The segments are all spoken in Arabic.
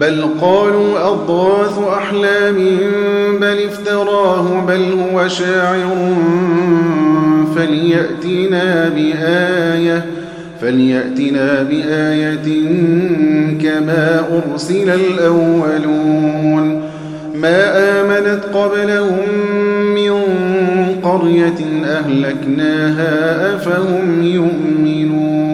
بل قالوا أضغاث أحلام بل افتراه بل هو شاعر فليأتنا بآية فليأتنا بآية كما أرسل الأولون ما آمنت قبلهم من قرية أهلكناها أفهم يؤمنون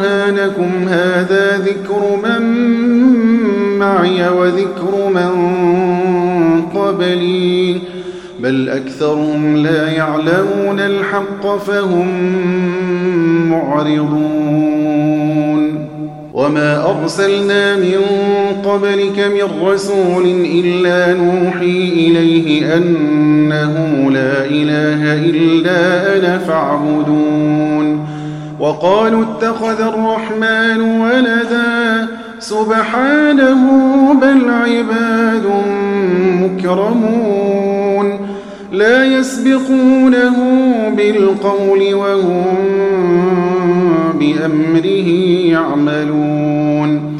برهانكم هذا ذكر من معي وذكر من قبلي. بل أكثرهم لا يعلمون الحق فهم معرضون. وما أرسلنا من قبلك من رسول إلا نوحي إليه أنه لا إله إلا أنا فاعبدون. وقالوا اتخذ الرحمن ولدا سبحانه بل عباد مكرمون لا يسبقونه بالقول وهم بأمره يعملون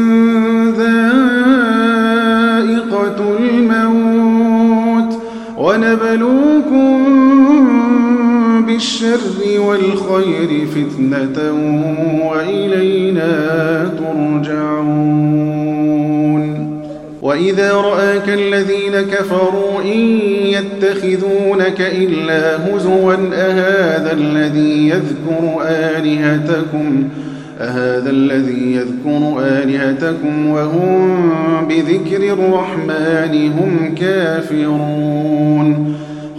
بالشر والخير فتنة وإلينا ترجعون. وإذا رآك الذين كفروا إن يتخذونك إلا هزوا أهذا الذي يذكر آلهتكم؟ أهذا الذي يذكر آلهتكم وهم بذكر الرحمن هم كافرون.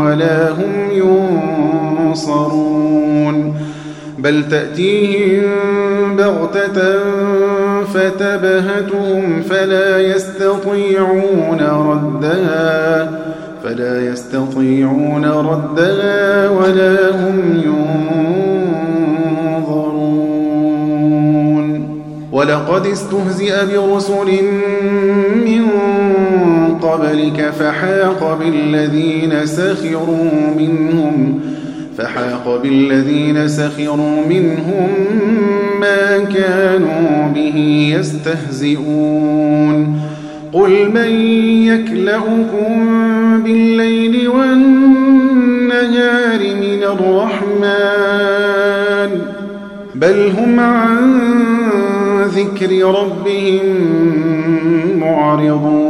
ولا هم ينصرون بل تأتيهم بغتة فتبهتهم فلا يستطيعون ردها فلا يستطيعون ردها ولا هم ينظرون. ولقد استهزئ برسل من قبلك فحاق بالذين سخروا منهم فحاق بالذين سخروا منهم ما كانوا به يستهزئون. قل من يكلأكم بالليل والنهار من الرحمن؟ بل هم عن ذكر ربهم معرضون.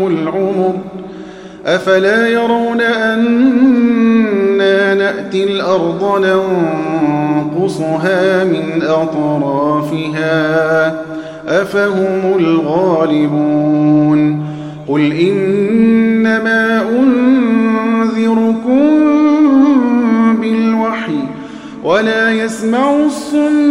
أفلا يرون أنا نأتي الأرض ننقصها من أطرافها أفهم الغالبون قل إنما أنذركم بالوحي ولا يسمع الصم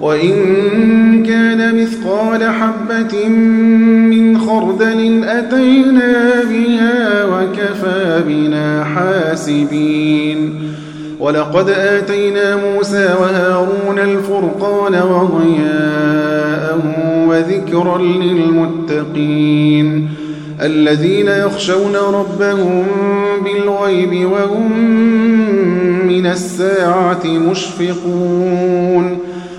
وإن كان مثقال حبة من خردل أتينا بها وكفى بنا حاسبين. ولقد آتينا موسى وهارون الفرقان وضياء وذكرا للمتقين. الذين يخشون ربهم بالغيب وهم من الساعة مشفقون.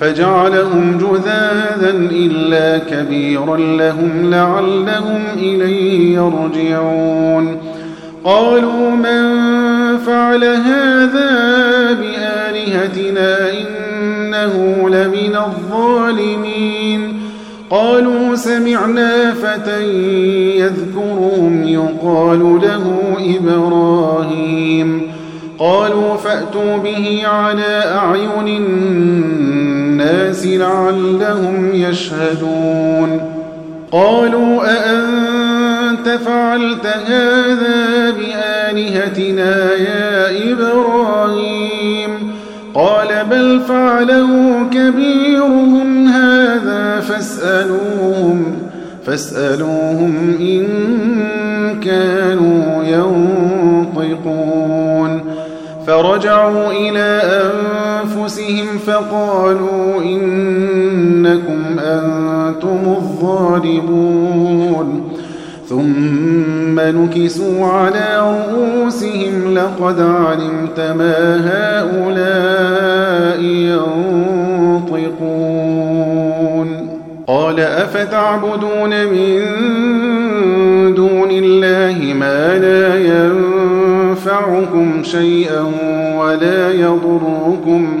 فجعلهم جذاذا إلا كبيرا لهم لعلهم إليه يرجعون. قالوا من فعل هذا بآلهتنا إنه لمن الظالمين؟ قالوا سمعنا فتى يذكرهم يقال له إبراهيم. قالوا فأتوا به على أعين الناس لعلهم يشهدون. قالوا أأنت فعلت هذا بآلهتنا يا إبراهيم؟ قال بل فعله كبيرهم هذا فاسألوهم فاسألوهم إن كانوا ينطقون. فرجعوا إلى أنفسهم فقالوا إنكم أنتم الظالمون. ثم نكسوا على رؤوسهم لقد علمت ما هؤلاء ينطقون. قال أفتعبدون من دون الله ما لا ينفعكم شيئا ولا يضركم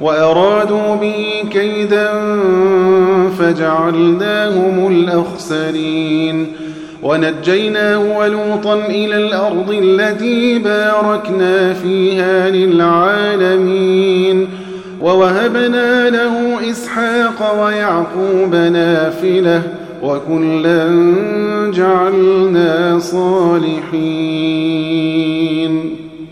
وأرادوا به كيدا فجعلناهم الأخسرين. ونجيناه ولوطا إلى الأرض التي باركنا فيها للعالمين. ووهبنا له إسحاق ويعقوب نافلة وكلا جعلنا صالحين.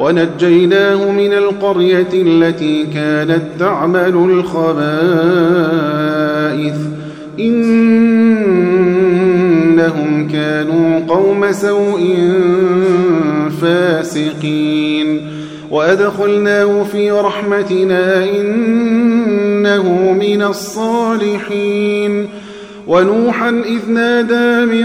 ونجيناه من القرية التي كانت تعمل الخبائث. إنهم كانوا قوم سوء فاسقين. وأدخلناه في رحمتنا إنه من الصالحين. ونوحا إذ نادى من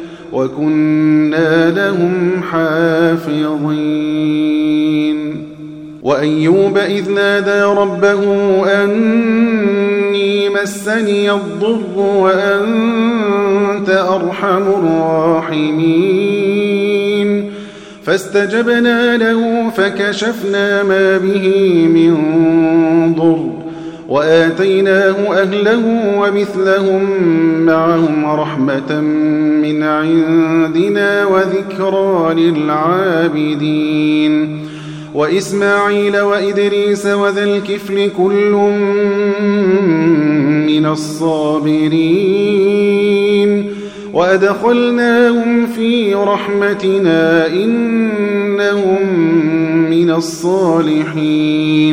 وكنا لهم حافظين. وأيوب إذ نادى ربه أني مسني الضر وأنت أرحم الراحمين. فاستجبنا له فكشفنا ما به من ضر. وآتيناه أهله ومثلهم معهم رحمة من عندنا وذكرى للعابدين. وإسماعيل وإدريس وذا الكفل كل من الصابرين. وأدخلناهم في رحمتنا إنهم من الصالحين.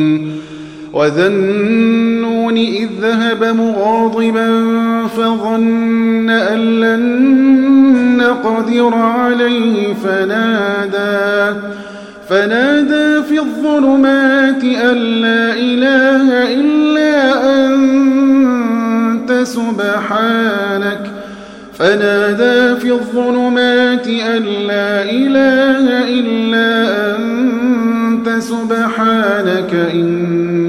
وذا ذهب مغاضبا فظن أن لن نقدر عليه. فنادى فنادى في الظلمات أن لا إله إلا أنت سبحانك. فنادى في الظلمات أن لا إله إلا أنت سبحانك. من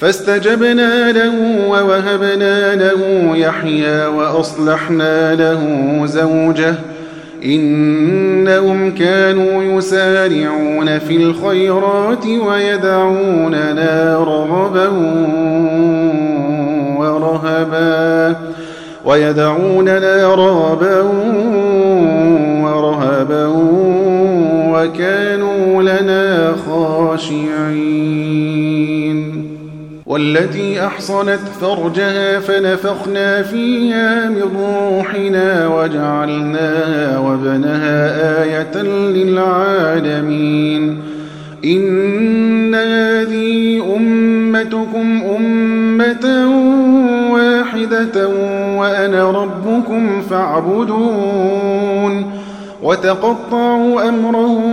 فاستجبنا له ووهبنا له يحيى وأصلحنا له زوجه إنهم كانوا يسارعون في الخيرات ويدعوننا رغبا ورهبا ويدعوننا رغبا ورهبا وكانوا لنا خاشعين والتي أحصنت فرجها فنفخنا فيها من روحنا وجعلناها وابنها آية للعالمين. إن هذه أمتكم أمة واحدة وأنا ربكم فاعبدون. وتقطعوا أمرهم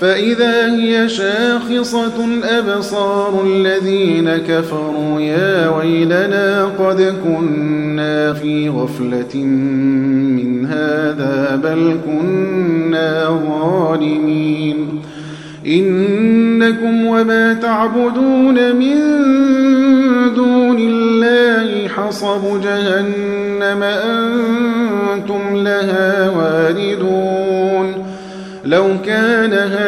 فإذا هي شاخصة أبصار الذين كفروا يا ويلنا قد كنا في غفلة من هذا بل كنا ظالمين. إنكم وما تعبدون من دون الله حصب جهنم أنتم لها واردون. لو كان هؤلاء